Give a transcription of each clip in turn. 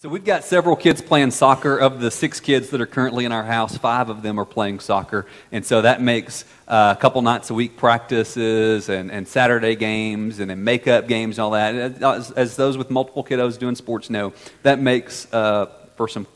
So we've got several kids playing soccer. Of the six kids that are currently in our house, five of them are playing soccer. And so that makes uh, a couple nights a week practices and, and Saturday games and then makeup games and all that. As, as those with multiple kiddos doing sports know, that makes uh, for some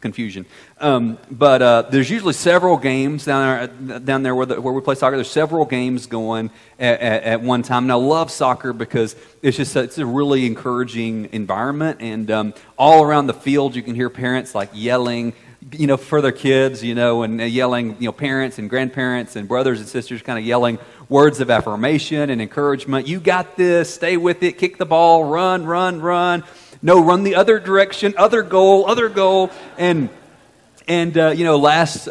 confusion. Um, but uh, there's usually several games down there, down there where, the, where we play soccer. There's several games going at, at, at, one time. And I love soccer because it's just a, it's a really encouraging environment. And um, all around the field, you can hear parents like yelling, you know, for their kids, you know, and yelling, you know, parents and grandparents and brothers and sisters kind of yelling words of affirmation and encouragement. You got this. Stay with it. Kick the ball. Run, run, run. No, run the other direction, other goal, other goal. And, and uh, you know, last, uh,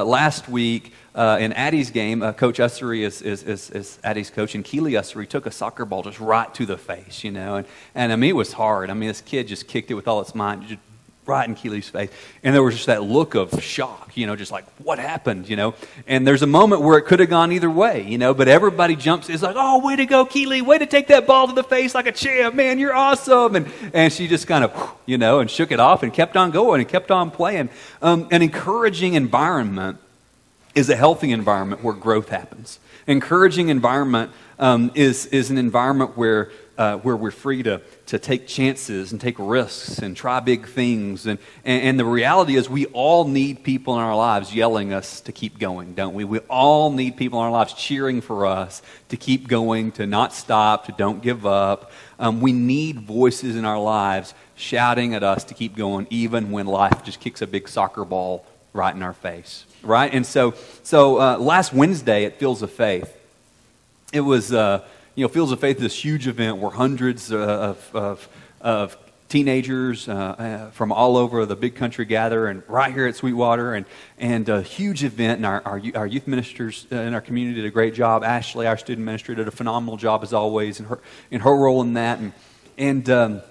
uh, last week uh, in Addie's game, uh, Coach Ussery is, is, is, is, Addie's coach, and Keely Ussery took a soccer ball just right to the face, you know. And, and I mean, it was hard. I mean, this kid just kicked it with all its might, just right in Keeley's face. And there was just that look of shock, you know, just like, what happened, you know? And there's a moment where it could have gone either way, you know, but everybody jumps, is like, oh, way to go, Keeley. way to take that ball to the face like a champ, man, you're awesome. And, and she just kind of, you know, and shook it off and kept on going and kept on playing. Um, an encouraging environment is a healthy environment where growth happens. Encouraging environment um, is, is an environment where uh, where we're free to, to take chances and take risks and try big things. And, and, and, the reality is, we all need people in our lives yelling us to keep going, don't we? We all need people in our lives cheering for us to keep going, to not stop, to don't give up. Um, we need voices in our lives shouting at us to keep going, even when life just kicks a big soccer ball right in our face, right? And so, so uh, last Wednesday at Fields of Faith, it was. Uh, you know, Fields of Faith is this huge event where hundreds of, of, of teenagers uh, uh, from all over the big country gather and right here at Sweetwater and, and a huge event and our, our, our youth ministers uh, in our community did a great job. Ashley, our student minister, did a phenomenal job as always in her, in her role in that. And, and um,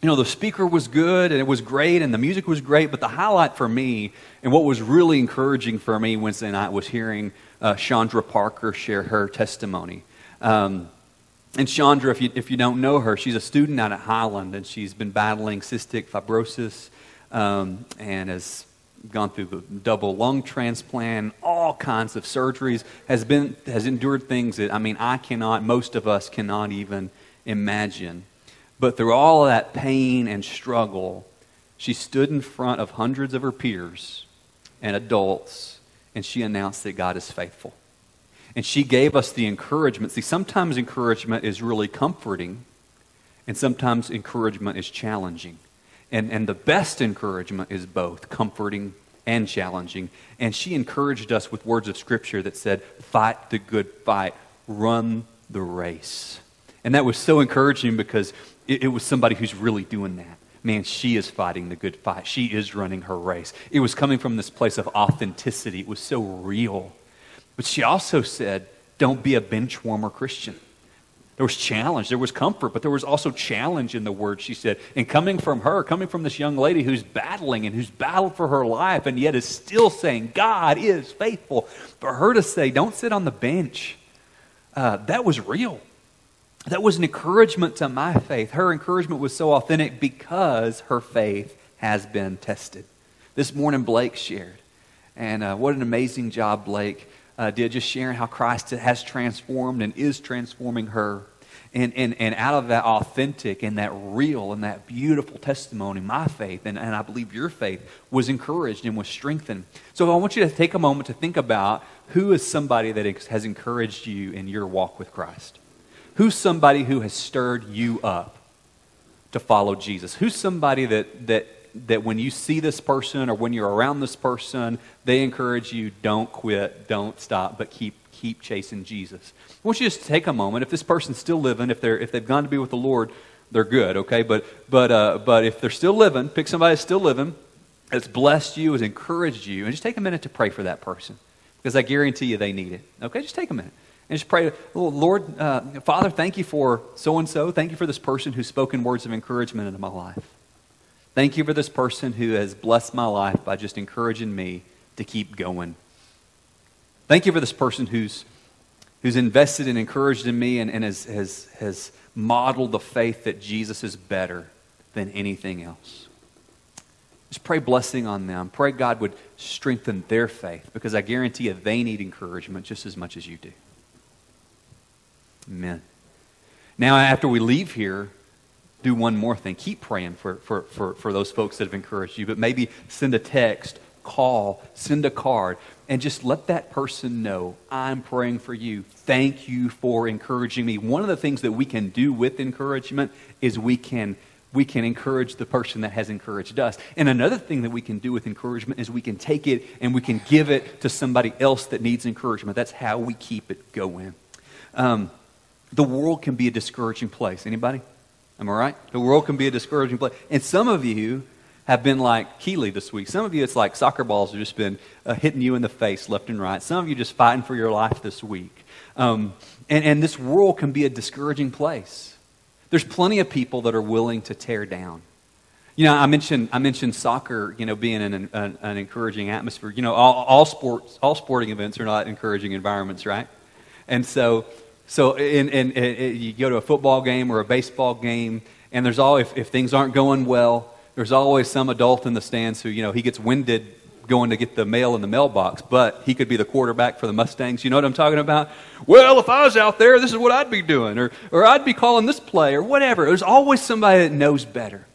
you know, the speaker was good and it was great and the music was great, but the highlight for me and what was really encouraging for me Wednesday night was hearing uh, Chandra Parker share her testimony. Um, and Chandra, if you, if you don't know her, she's a student out at Highland, and she's been battling cystic fibrosis um, and has gone through the double lung transplant, all kinds of surgeries, has, been, has endured things that, I mean, I cannot, most of us cannot even imagine. But through all that pain and struggle, she stood in front of hundreds of her peers and adults, and she announced that God is faithful. And she gave us the encouragement. See, sometimes encouragement is really comforting, and sometimes encouragement is challenging. And, and the best encouragement is both comforting and challenging. And she encouraged us with words of Scripture that said, Fight the good fight, run the race. And that was so encouraging because it, it was somebody who's really doing that man, she is fighting the good fight. She is running her race. It was coming from this place of authenticity. It was so real. But she also said, don't be a bench warmer Christian. There was challenge, there was comfort, but there was also challenge in the word she said. And coming from her, coming from this young lady who's battling and who's battled for her life and yet is still saying, God is faithful, for her to say, don't sit on the bench, uh, that was real. That was an encouragement to my faith. Her encouragement was so authentic because her faith has been tested. This morning, Blake shared. And uh, what an amazing job, Blake uh, did, just sharing how Christ has transformed and is transforming her. And, and, and out of that authentic and that real and that beautiful testimony, my faith, and, and I believe your faith, was encouraged and was strengthened. So I want you to take a moment to think about who is somebody that has encouraged you in your walk with Christ. Who's somebody who has stirred you up to follow Jesus? Who's somebody that, that that when you see this person or when you're around this person, they encourage you don't quit, don't stop, but keep keep chasing Jesus. I want you just to take a moment. If this person's still living, if they're if they've gone to be with the Lord, they're good, okay? But but uh, but if they're still living, pick somebody that's still living, that's blessed you, has encouraged you, and just take a minute to pray for that person. Because I guarantee you they need it. Okay, just take a minute. And just pray, Lord, uh, Father, thank you for so and so. Thank you for this person who's spoken words of encouragement into my life. Thank you for this person who has blessed my life by just encouraging me to keep going. Thank you for this person who's, who's invested and encouraged in me and, and has, has, has modeled the faith that Jesus is better than anything else. Just pray blessing on them. Pray God would strengthen their faith because I guarantee you they need encouragement just as much as you do. Amen. Now, after we leave here, do one more thing. Keep praying for, for, for, for those folks that have encouraged you, but maybe send a text, call, send a card, and just let that person know I'm praying for you. Thank you for encouraging me. One of the things that we can do with encouragement is we can we can encourage the person that has encouraged us. And another thing that we can do with encouragement is we can take it and we can give it to somebody else that needs encouragement. That's how we keep it going. Um, the world can be a discouraging place. Anybody? Am I right? The world can be a discouraging place. And some of you have been like Keeley this week. Some of you, it's like soccer balls have just been uh, hitting you in the face left and right. Some of you just fighting for your life this week. Um, and, and this world can be a discouraging place. There's plenty of people that are willing to tear down. You know, I mentioned, I mentioned soccer, you know, being an, an, an encouraging atmosphere. You know, all, all, sports, all sporting events are not encouraging environments, right? And so so in, in, in, you go to a football game or a baseball game, and there's all if, if things aren't going well, there's always some adult in the stands who you know he gets winded going to get the mail in the mailbox, but he could be the quarterback for the Mustangs. You know what I'm talking about? Well, if I was out there, this is what I'd be doing, or or I'd be calling this play, or whatever. There's always somebody that knows better.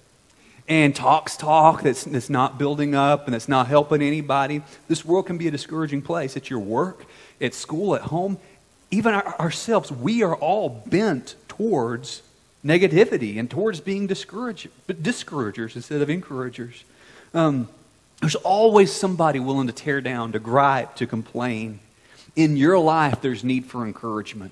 And talks talk that's, that's not building up and that's not helping anybody. This world can be a discouraging place at your work, at school, at home even our, ourselves, we are all bent towards negativity and towards being discouragers instead of encouragers. Um, there's always somebody willing to tear down, to gripe, to complain. In your life, there's need for encouragement.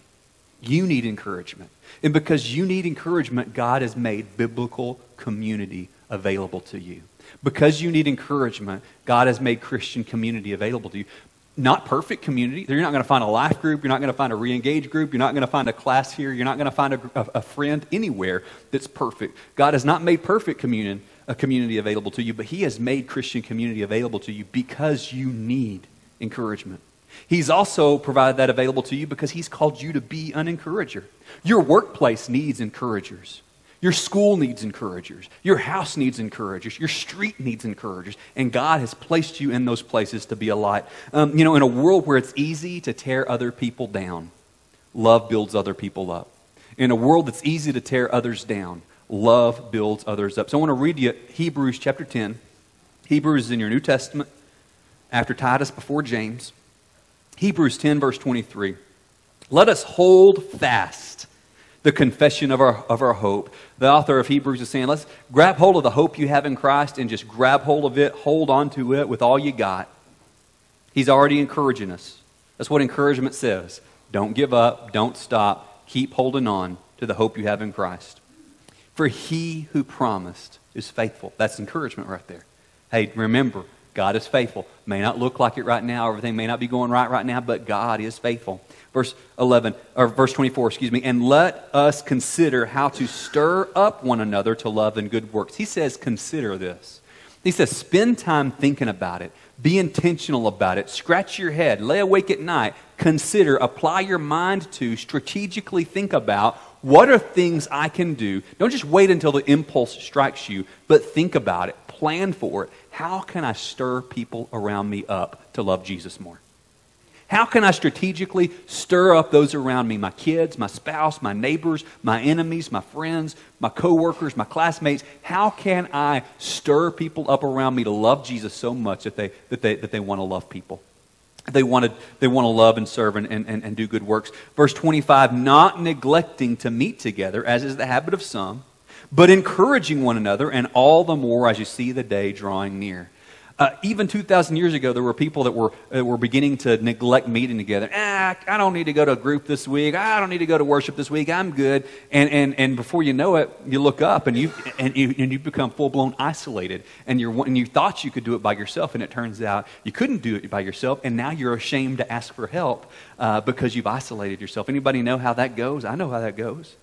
You need encouragement. And because you need encouragement, God has made biblical community available to you. Because you need encouragement, God has made Christian community available to you not perfect community. You're not going to find a life group. You're not going to find a re-engage group. You're not going to find a class here. You're not going to find a, a, a, friend anywhere that's perfect. God has not made perfect communion, a community available to you, but He has made Christian community available to you because you need encouragement. He's also provided that available to you because He's called you to be an encourager. Your workplace needs encouragers. Your school needs encouragers. Your house needs encouragers. Your street needs encouragers. And God has placed you in those places to be a light. Um, you know, in a world where it's easy to tear other people down, love builds other people up. In a world that's easy to tear others down, love builds others up. So I want to read you Hebrews chapter 10. Hebrews is in your New Testament, after Titus, before James. Hebrews 10, verse 23. Let us hold fast the confession of our, of our hope. The author of Hebrews is saying, let's grab hold of the hope you have in Christ and just grab hold of it, hold on to it with all you got. He's already encouraging us. That's what encouragement says. Don't give up, don't stop, keep holding on to the hope you have in Christ. For he who promised is faithful. That's encouragement right there. Hey, remember, God is faithful. May not look like it right now, everything may not be going right right now, but God is faithful. Verse 11 or verse 24 excuse me. And let us consider how to stir up one another to love and good works. He says consider this. He says spend time thinking about it. Be intentional about it. Scratch your head. Lay awake at night. Consider. Apply your mind to strategically think about what are things i can do? Don't just wait until the impulse strikes you but think about it. Plan for it. How can i stir people around me up to love jesus more? How can I strategically stir up those around me, my kids, my spouse, my neighbors, my enemies, my friends, my coworkers, my classmates? How can I stir people up around me to love Jesus so much that they, that they, that they want to love people? They, wanted, they want to love and serve and, and, and do good works. Verse 25, not neglecting to meet together, as is the habit of some, but encouraging one another, and all the more as you see the day drawing near. Uh, even 2,000 years ago, there were people that were, were beginning to neglect meeting together. Ah, I don't need to go to a group this week. I don't need to go to worship this week. I'm good. And, and, and before you know it, you look up and you, and you, and you become full blown isolated. And, you're, and you thought you could do it by yourself, and it turns out you couldn't do it by yourself. And now you're ashamed to ask for help uh, because you've isolated yourself. Anybody know how that goes? I know how that goes.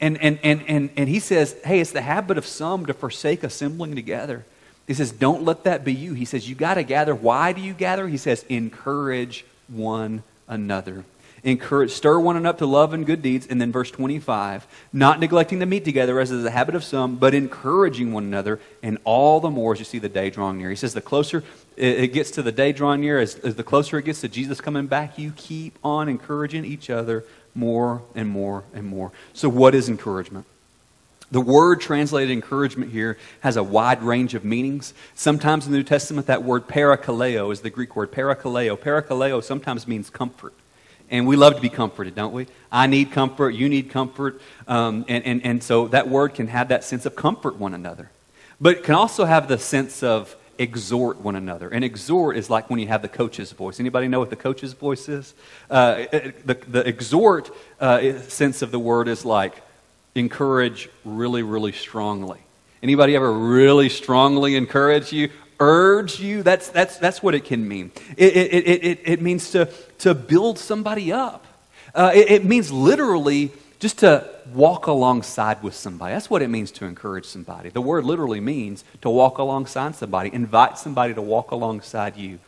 And, and, and, and, and he says, hey, it's the habit of some to forsake assembling together. He says, don't let that be you. He says, you got to gather. Why do you gather? He says, encourage one another. Encourage, stir one another up to love and good deeds. And then verse 25, not neglecting to meet together as is the habit of some, but encouraging one another, and all the more as you see the day drawing near. He says the closer it gets to the day drawing near, as, as the closer it gets to Jesus coming back, you keep on encouraging each other more and more and more. So, what is encouragement? The word translated encouragement here has a wide range of meanings. Sometimes in the New Testament, that word parakaleo is the Greek word parakaleo. Parakaleo sometimes means comfort. And we love to be comforted, don't we? I need comfort, you need comfort. Um, and, and, and so that word can have that sense of comfort one another. But it can also have the sense of exhort one another. And exhort is like when you have the coach's voice. Anybody know what the coach's voice is? Uh, the, the exhort uh, sense of the word is like encourage really, really strongly. Anybody ever really strongly encourage you? Urge you? That's, that's, that's what it can mean. It, it, it, it, it means to, to build somebody up. Uh, it, it means literally just to walk alongside with somebody. That's what it means to encourage somebody. The word literally means to walk alongside somebody, invite somebody to walk alongside you.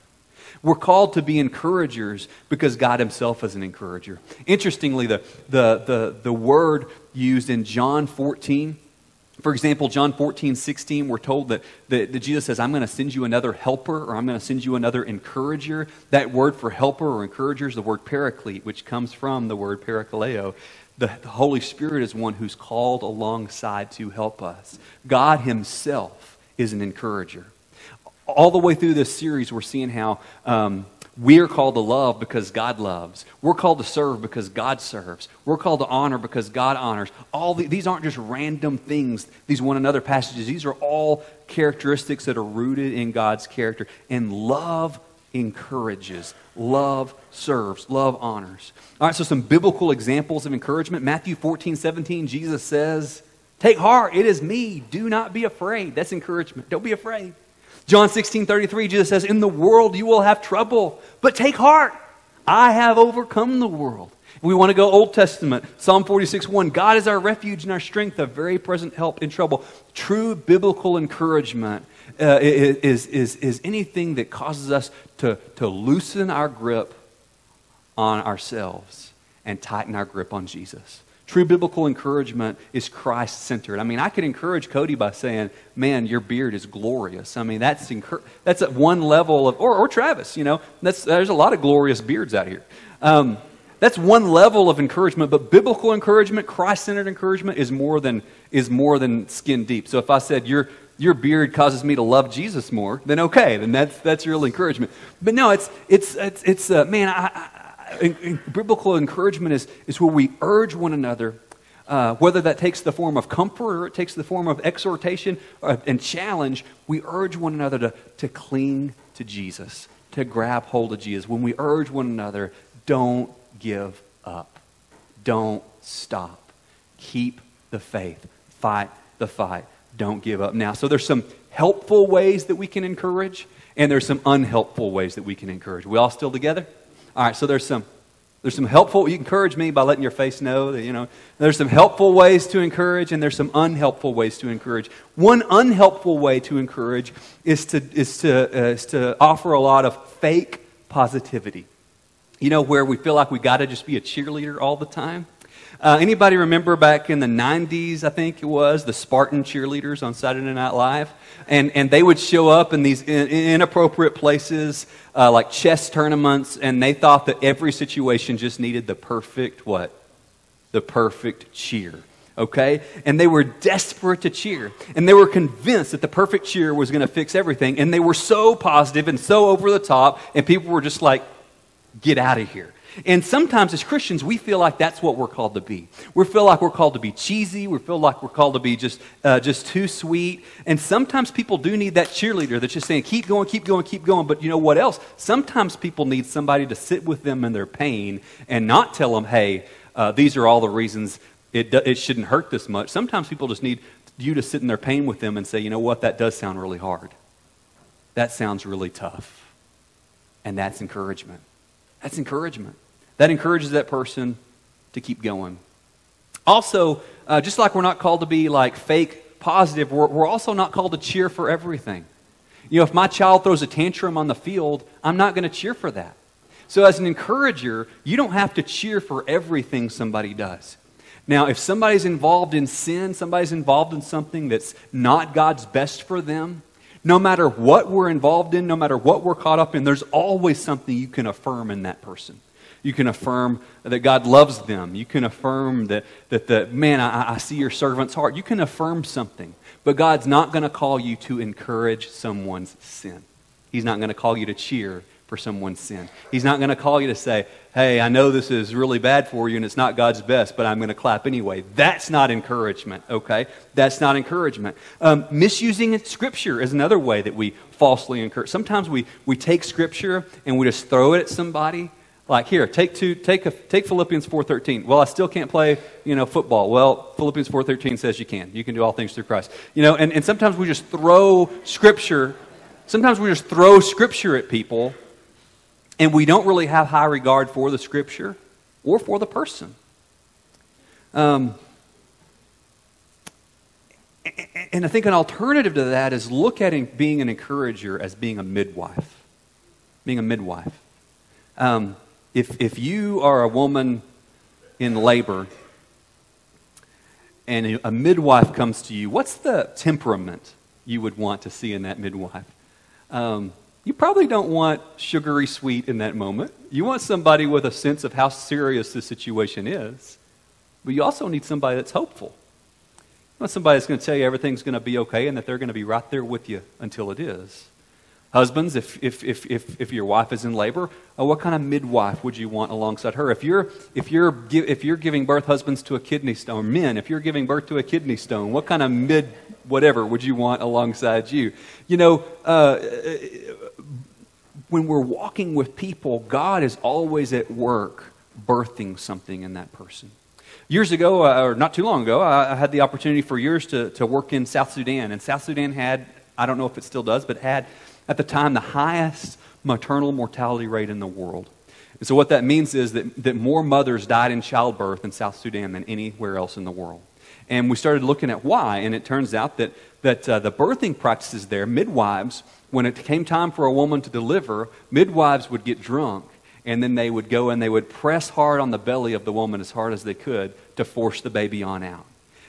We're called to be encouragers because God Himself is an encourager. Interestingly, the, the, the, the word used in John 14, for example, John 14, 16, we're told that, that, that Jesus says, I'm going to send you another helper or I'm going to send you another encourager. That word for helper or encourager is the word paraclete, which comes from the word parakaleo. The, the Holy Spirit is one who's called alongside to help us. God Himself is an encourager all the way through this series, we're seeing how um, we are called to love because God loves. We're called to serve because God serves. We're called to honor because God honors. All the, these aren't just random things, these one another passages. These are all characteristics that are rooted in God's character. And love encourages, love serves, love honors. All right, so some biblical examples of encouragement. Matthew 14, 17, Jesus says, Take heart, it is me. Do not be afraid. That's encouragement. Don't be afraid. John 16 33, Jesus says, In the world you will have trouble, but take heart. I have overcome the world. We want to go Old Testament. Psalm 46 1. God is our refuge and our strength, a very present help in trouble. True biblical encouragement uh, is, is, is anything that causes us to, to loosen our grip on ourselves and tighten our grip on Jesus. True biblical encouragement is Christ centered. I mean, I could encourage Cody by saying, Man, your beard is glorious. I mean, that's, incur- that's at one level of, or, or Travis, you know, that's, there's a lot of glorious beards out here. Um, that's one level of encouragement, but biblical encouragement, Christ centered encouragement, is more, than, is more than skin deep. So if I said, your, your beard causes me to love Jesus more, then okay, then that's, that's real encouragement. But no, it's, it's, it's, it's uh, man, I, biblical encouragement is, is where we urge one another, uh, whether that takes the form of comfort or it takes the form of exhortation uh, and challenge, we urge one another to, to cling to Jesus, to grab hold of Jesus. When we urge one another, don't give up, don't stop. Keep the faith, fight the fight, don't give up. Now, so there's some helpful ways that we can encourage, and there's some unhelpful ways that we can encourage. We all still together? All right, so there's some there's some helpful you encourage me by letting your face know that you know there's some helpful ways to encourage and there's some unhelpful ways to encourage. One unhelpful way to encourage is to is to uh, is to offer a lot of fake positivity. You know where we feel like we got to just be a cheerleader all the time. Uh, anybody remember back in the 90s, I think it was, the Spartan cheerleaders on Saturday Night Live? And, and they would show up in these in, inappropriate places, uh, like chess tournaments, and they thought that every situation just needed the perfect what? The perfect cheer. Okay? And they were desperate to cheer. And they were convinced that the perfect cheer was going to fix everything. And they were so positive and so over the top, and people were just like, get out of here. And sometimes as Christians, we feel like that's what we're called to be. We feel like we're called to be cheesy. We feel like we're called to be just, uh, just too sweet. And sometimes people do need that cheerleader that's just saying, keep going, keep going, keep going. But you know what else? Sometimes people need somebody to sit with them in their pain and not tell them, hey, uh, these are all the reasons it, it shouldn't hurt this much. Sometimes people just need you to sit in their pain with them and say, you know what, that does sound really hard. That sounds really tough. And that's encouragement. That's encouragement. That encourages that person to keep going. Also, uh, just like we're not called to be like fake positive, we're, we're also not called to cheer for everything. You know, if my child throws a tantrum on the field, I'm not going to cheer for that. So, as an encourager, you don't have to cheer for everything somebody does. Now, if somebody's involved in sin, somebody's involved in something that's not God's best for them, no matter what we're involved in, no matter what we're caught up in, there's always something you can affirm in that person. You can affirm that God loves them. You can affirm that, that the, man, I, I see your servant's heart. You can affirm something. But God's not going to call you to encourage someone's sin. He's not going to call you to cheer for someone's sin. He's not going to call you to say, hey, I know this is really bad for you and it's not God's best, but I'm going to clap anyway. That's not encouragement, okay? That's not encouragement. Um, misusing Scripture is another way that we falsely encourage. Sometimes we, we take Scripture and we just throw it at somebody. Like here, take two, take a, take Philippians four thirteen. Well, I still can't play, you know, football. Well, Philippians four thirteen says you can. You can do all things through Christ. You know, and, and sometimes we just throw scripture. Sometimes we just throw scripture at people and we don't really have high regard for the scripture or for the person. Um, and I think an alternative to that is look at being an encourager as being a midwife. Being a midwife. Um, if, if you are a woman in labor and a midwife comes to you, what's the temperament you would want to see in that midwife? Um, you probably don't want sugary sweet in that moment. You want somebody with a sense of how serious the situation is. But you also need somebody that's hopeful. You want somebody that's going to tell you everything's going to be okay and that they're going to be right there with you until it is. Husbands, if, if, if, if, if your wife is in labor, uh, what kind of midwife would you want alongside her? If you're, if, you're, if you're giving birth, husbands, to a kidney stone, men, if you're giving birth to a kidney stone, what kind of mid whatever would you want alongside you? You know, uh, when we're walking with people, God is always at work birthing something in that person. Years ago, uh, or not too long ago, I, I had the opportunity for years to, to work in South Sudan. And South Sudan had, I don't know if it still does, but had at the time the highest maternal mortality rate in the world. And so, what that means is that, that more mothers died in childbirth in South Sudan than anywhere else in the world. And we started looking at why, and it turns out that, that uh, the birthing practices there, midwives, when it came time for a woman to deliver, midwives would get drunk, and then they would go and they would press hard on the belly of the woman as hard as they could to force the baby on out.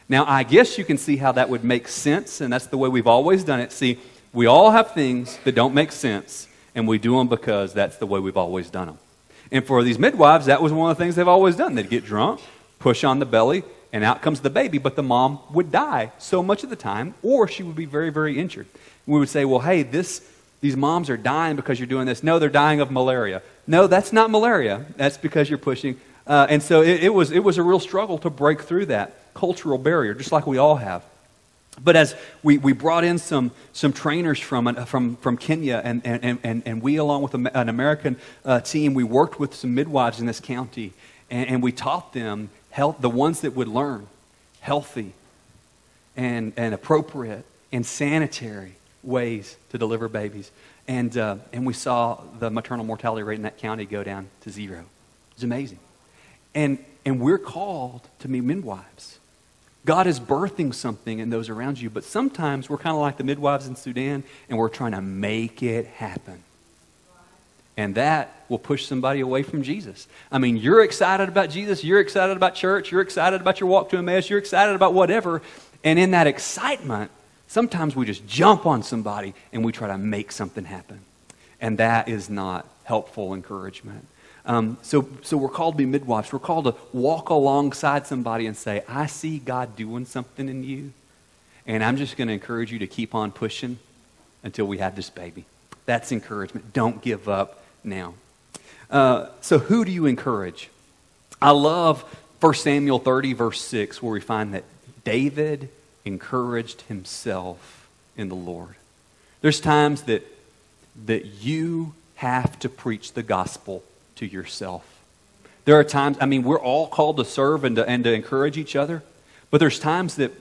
Now, I guess you can see how that would make sense, and that's the way we've always done it. See, we all have things that don't make sense, and we do them because that's the way we've always done them. And for these midwives, that was one of the things they've always done. They'd get drunk, push on the belly, and out comes the baby, but the mom would die so much of the time, or she would be very, very injured. We would say, well, hey, this, these moms are dying because you're doing this. No, they're dying of malaria. No, that's not malaria. That's because you're pushing. Uh, and so it, it, was, it was a real struggle to break through that cultural barrier, just like we all have. But as we, we brought in some, some trainers from, from, from Kenya, and, and, and, and we, along with an American uh, team, we worked with some midwives in this county, and, and we taught them health, the ones that would learn healthy and, and appropriate and sanitary ways to deliver babies. And, uh, and we saw the maternal mortality rate in that county go down to zero. It's amazing. And, and we're called to be midwives. God is birthing something in those around you, but sometimes we're kind of like the midwives in Sudan and we're trying to make it happen. And that will push somebody away from Jesus. I mean, you're excited about Jesus, you're excited about church, you're excited about your walk to Emmaus, you're excited about whatever. And in that excitement, sometimes we just jump on somebody and we try to make something happen. And that is not helpful encouragement. Um, so, so we're called to be midwives. We're called to walk alongside somebody and say, I see God doing something in you. And I'm just going to encourage you to keep on pushing until we have this baby. That's encouragement. Don't give up now. Uh, so, who do you encourage? I love 1 Samuel 30, verse 6, where we find that David encouraged himself in the Lord. There's times that, that you have to preach the gospel to yourself. There are times, I mean, we're all called to serve and to, and to encourage each other, but there's times that,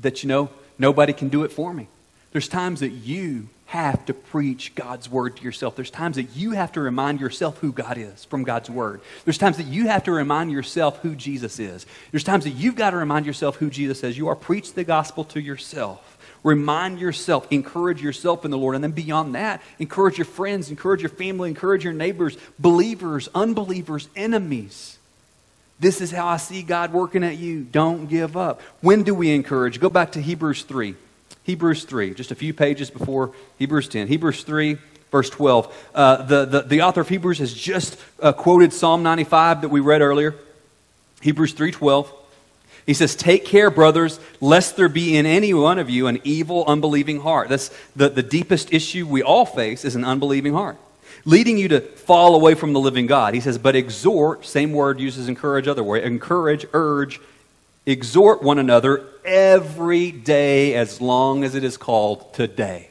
that, you know, nobody can do it for me. There's times that you have to preach God's word to yourself. There's times that you have to remind yourself who God is from God's word. There's times that you have to remind yourself who Jesus is. There's times that you've got to remind yourself who Jesus is. You are preach the gospel to yourself. Remind yourself, encourage yourself in the Lord. And then beyond that, encourage your friends, encourage your family, encourage your neighbors, believers, unbelievers, enemies. This is how I see God working at you. Don't give up. When do we encourage? Go back to Hebrews 3. Hebrews 3, just a few pages before Hebrews 10. Hebrews 3, verse 12. Uh, the, the, the, author of Hebrews has just uh, quoted Psalm 95 that we read earlier. Hebrews 3.12. He says, Take care, brothers, lest there be in any one of you an evil, unbelieving heart. That's the, the deepest issue we all face is an unbelieving heart, leading you to fall away from the living God. He says, But exhort, same word uses encourage, other way, encourage, urge, exhort one another every day as long as it is called today.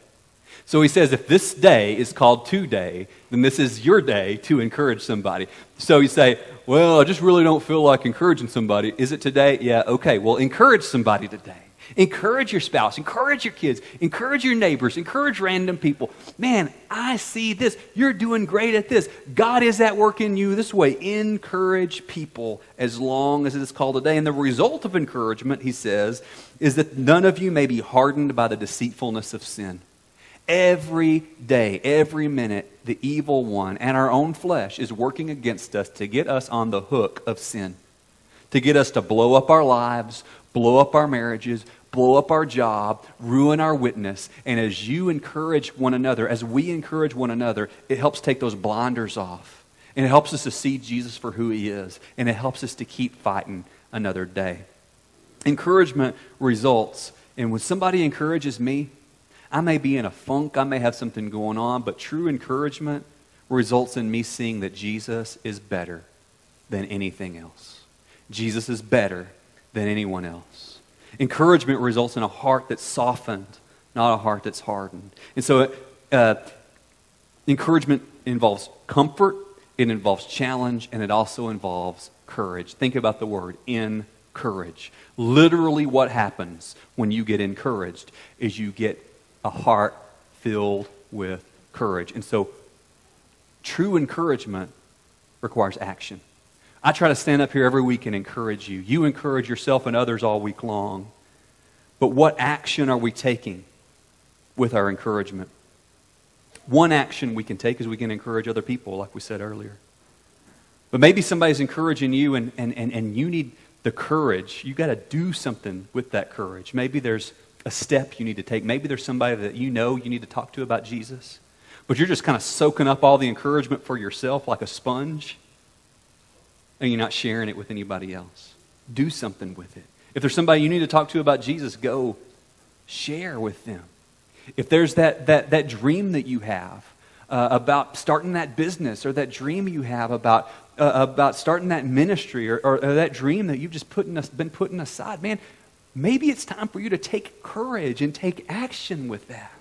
So he says, if this day is called today, then this is your day to encourage somebody. So you say, well, I just really don't feel like encouraging somebody. Is it today? Yeah, okay. Well, encourage somebody today. Encourage your spouse, encourage your kids, encourage your neighbors, encourage random people. Man, I see this. You're doing great at this. God is at work in you this way. Encourage people as long as it is called today. And the result of encouragement, he says, is that none of you may be hardened by the deceitfulness of sin. Every day, every minute, the evil one and our own flesh is working against us to get us on the hook of sin, to get us to blow up our lives, blow up our marriages, blow up our job, ruin our witness. And as you encourage one another, as we encourage one another, it helps take those blinders off. And it helps us to see Jesus for who he is. And it helps us to keep fighting another day. Encouragement results. And when somebody encourages me, I may be in a funk, I may have something going on, but true encouragement results in me seeing that Jesus is better than anything else. Jesus is better than anyone else. Encouragement results in a heart that's softened, not a heart that's hardened. And so, uh, encouragement involves comfort, it involves challenge, and it also involves courage. Think about the word encourage. Literally, what happens when you get encouraged is you get a heart filled with courage. And so, true encouragement requires action. I try to stand up here every week and encourage you. You encourage yourself and others all week long. But what action are we taking with our encouragement? One action we can take is we can encourage other people, like we said earlier. But maybe somebody's encouraging you and, and, and, and you need the courage. You've got to do something with that courage. Maybe there's a step you need to take. Maybe there's somebody that you know you need to talk to about Jesus. But you're just kind of soaking up all the encouragement for yourself like a sponge and you're not sharing it with anybody else. Do something with it. If there's somebody you need to talk to about Jesus, go share with them. If there's that, that, that dream that you have uh, about starting that business or that dream you have about, uh, about starting that ministry or, or, or, that dream that you've just putting, been putting aside, man, maybe it's time for you to take courage and take action with that.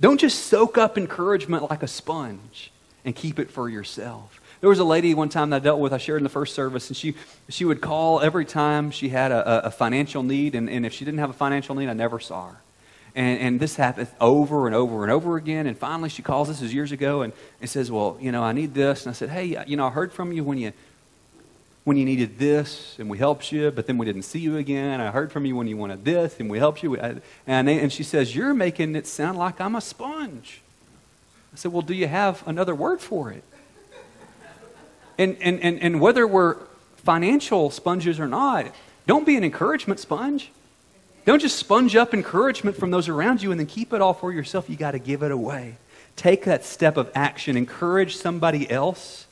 Don't just soak up encouragement like a sponge and keep it for yourself. There was a lady one time that I dealt with, I shared in the first service, and she, she would call every time she had a, a financial need, and, and if she didn't have a financial need, I never saw her. And, and this happened over and over and over again. And finally, she calls, this is years ago, and, and says, Well, you know, I need this. And I said, Hey, you know, I heard from you when you when you needed this and we helped you, but then we didn't see you again. I heard from you when you wanted this and we helped you. And, and she says, You're making it sound like I'm a sponge. I said, Well, do you have another word for it? And, and, and, and whether we're financial sponges or not, don't be an encouragement sponge. Don't just sponge up encouragement from those around you and then keep it all for yourself. You got to give it away. Take that step of action, encourage somebody else,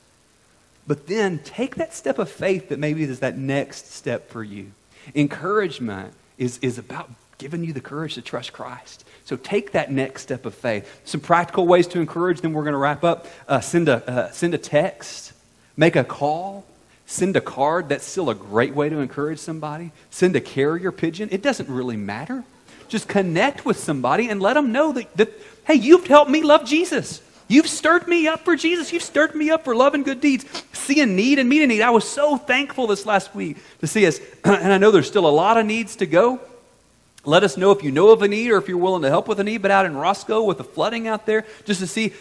but then take that step of faith that maybe is that next step for you. Encouragement is, is about giving you the courage to trust Christ. So take that next step of faith. Some practical ways to encourage, then we're going to wrap up. Uh, send, a, uh, send a text Make a call. Send a card. That's still a great way to encourage somebody. Send a carrier pigeon. It doesn't really matter. Just connect with somebody and let them know that, that hey, you've helped me love Jesus. You've stirred me up for Jesus. You've stirred me up for love and good deeds. See a need and meet a need. I was so thankful this last week to see us, and I know there's still a lot of needs to go, Let us know if you know of a need or if you're willing to help with a need. But out in Roscoe with the flooding out there, just to see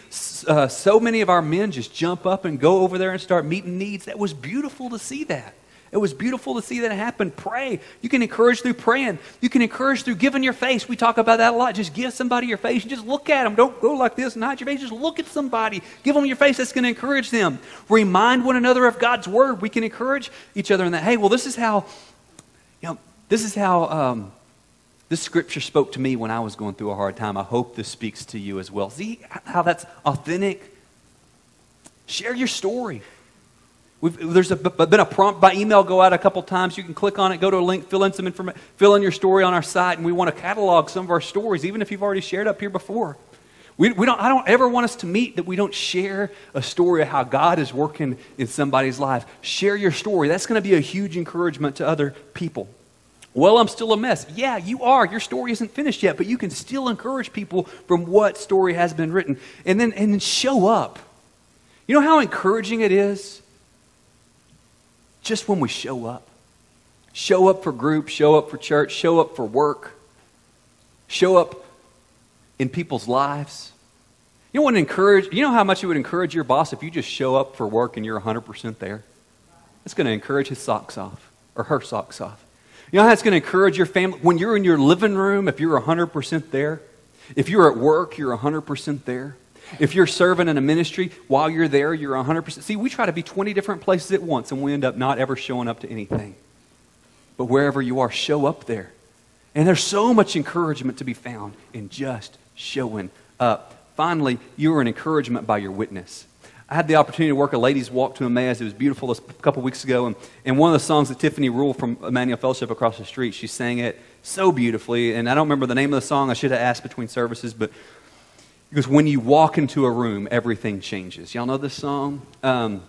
uh, so many of our men just jump up and go over there and start meeting needs, that was beautiful to see that. It was beautiful to see that happen. Pray. You can encourage through praying. You can encourage through giving your face. We talk about that a lot. Just give somebody your face. And just look at them. Don't go like this and hide your face. Just look at somebody. Give them your face. That's going to encourage them. Remind one another of God's word. We can encourage each other in that. Hey, well, this is how, you know, this is how um, this scripture spoke to me when I was going through a hard time. I hope this speaks to you as well. See how that's authentic? Share your story. We've, there's been a prompt by email go out a couple times. You can click on it, go to a link, fill in some information, fill in your story on our site, and we want to catalog some of our stories, even if you've already shared up here before. We, we don't, I don't ever want us to meet that we don't share a story of how God is working in somebody's life. Share your story. That's going to be a huge encouragement to other people. Well, I'm still a mess. Yeah, you are. Your story isn't finished yet, but you can still encourage people from what story has been written. And then, and then show up. You know how encouraging it is just when we show up. Show up for group, show up for church, show up for work, show up in people's lives. You know what encourage you know how much it would encourage your boss if you just show up for work and you're 100% there? It's going to encourage his socks off or her socks off. You know how it's going to encourage your family when you're in your living room if you're 100% there? If you're at work, you're 100% there. If you're serving in a ministry, while you're there, you're 100%. See, we try to be 20 different places at once, and we end up not ever showing up to anything. But wherever you are, show up there. And there's so much encouragement to be found in just showing up. Finally, you are an encouragement by your witness. I had the opportunity to work a ladies' walk to Emmaus. It was beautiful a couple weeks ago. And, and one of the songs that Tiffany Rule from Emmanuel Fellowship across the street, she sang it so beautifully. And I don't remember the name of the song. I should have asked between services. But because when you walk into a room, everything changes. Y'all know this song? Um,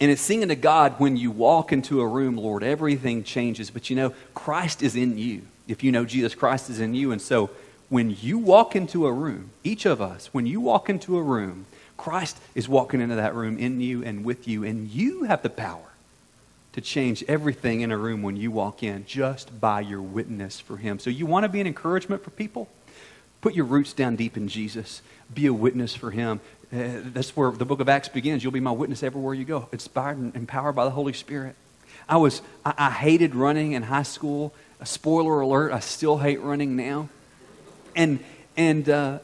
and it's singing to God when you walk into a room, Lord, everything changes. But you know, Christ is in you. If you know Jesus, Christ is in you. And so when you walk into a room, each of us, when you walk into a room, Christ is walking into that room in you and with you, and you have the power to change everything in a room when you walk in just by your witness for Him. So, you want to be an encouragement for people? Put your roots down deep in Jesus. Be a witness for Him. Uh, that's where the book of Acts begins. You'll be my witness everywhere you go, inspired and empowered by the Holy Spirit. I was I, I hated running in high school. A spoiler alert: I still hate running now. And and uh,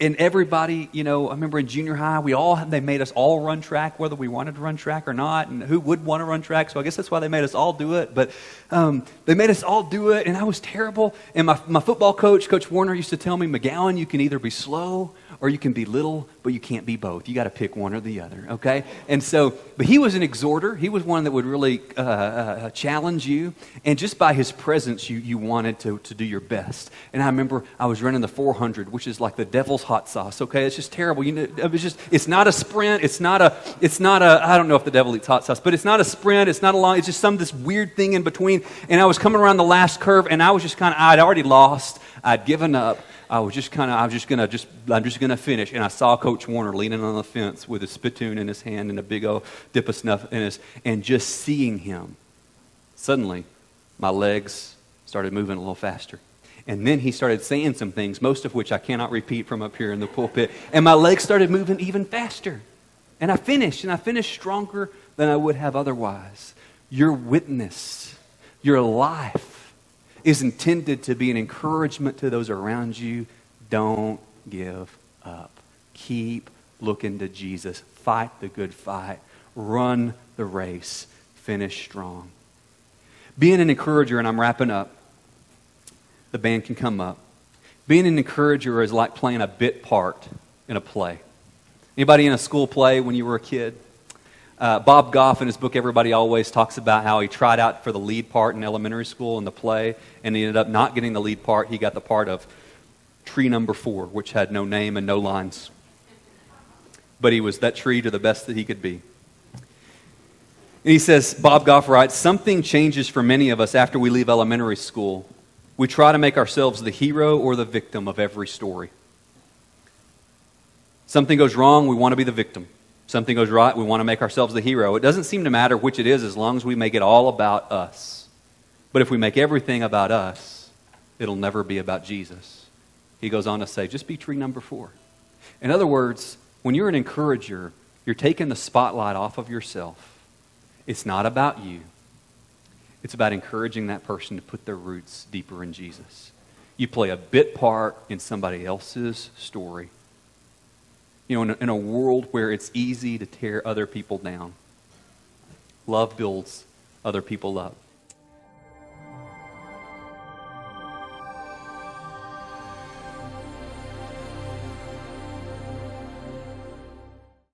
and everybody, you know, I remember in junior high, we all they made us all run track, whether we wanted to run track or not, and who would want to run track. So I guess that's why they made us all do it. But um, they made us all do it, and I was terrible. And my my football coach, Coach Warner, used to tell me, McGowan, you can either be slow or you can be little, but you can't be both. You got to pick one or the other, okay? And so, but he was an exhorter. He was one that would really uh, uh, challenge you. And just by his presence, you, you wanted to, to do your best. And I remember I was running the 400, which is like the devil's hot sauce, okay? It's just terrible. You know, it was just, it's not a sprint. It's not a, it's not a, I don't know if the devil eats hot sauce, but it's not a sprint. It's not a long, it's just some this weird thing in between. And I was coming around the last curve, and I was just kind of, I'd already lost. I'd given up. I was just kind of, I was just going to just, I'm just going to finish. And I saw Coach Warner leaning on the fence with a spittoon in his hand and a big old dip of snuff in his, and just seeing him, suddenly my legs started moving a little faster. And then he started saying some things, most of which I cannot repeat from up here in the pulpit. And my legs started moving even faster. And I finished, and I finished stronger than I would have otherwise. Your witness, your life, is intended to be an encouragement to those around you. Don't give up. Keep looking to Jesus. Fight the good fight. Run the race. Finish strong. Being an encourager, and I'm wrapping up, the band can come up. Being an encourager is like playing a bit part in a play. Anybody in a school play when you were a kid? Uh, Bob Goff, in his book Everybody Always, talks about how he tried out for the lead part in elementary school in the play, and he ended up not getting the lead part. He got the part of tree number four, which had no name and no lines. But he was that tree to the best that he could be. And he says, Bob Goff writes, something changes for many of us after we leave elementary school. We try to make ourselves the hero or the victim of every story. Something goes wrong, we want to be the victim something goes right, we want to make ourselves the hero. It doesn't seem to matter which it is as long as we make it all about us. But if we make everything about us, it'll never be about Jesus. He goes on to say, just be tree number four. In other words, when you're an encourager, you're taking the spotlight off of yourself. It's not about you, it's about encouraging that person to put their roots deeper in Jesus. You play a bit part in somebody else's story. You know, in a, in a world where it's easy to tear other people down, love builds other people up.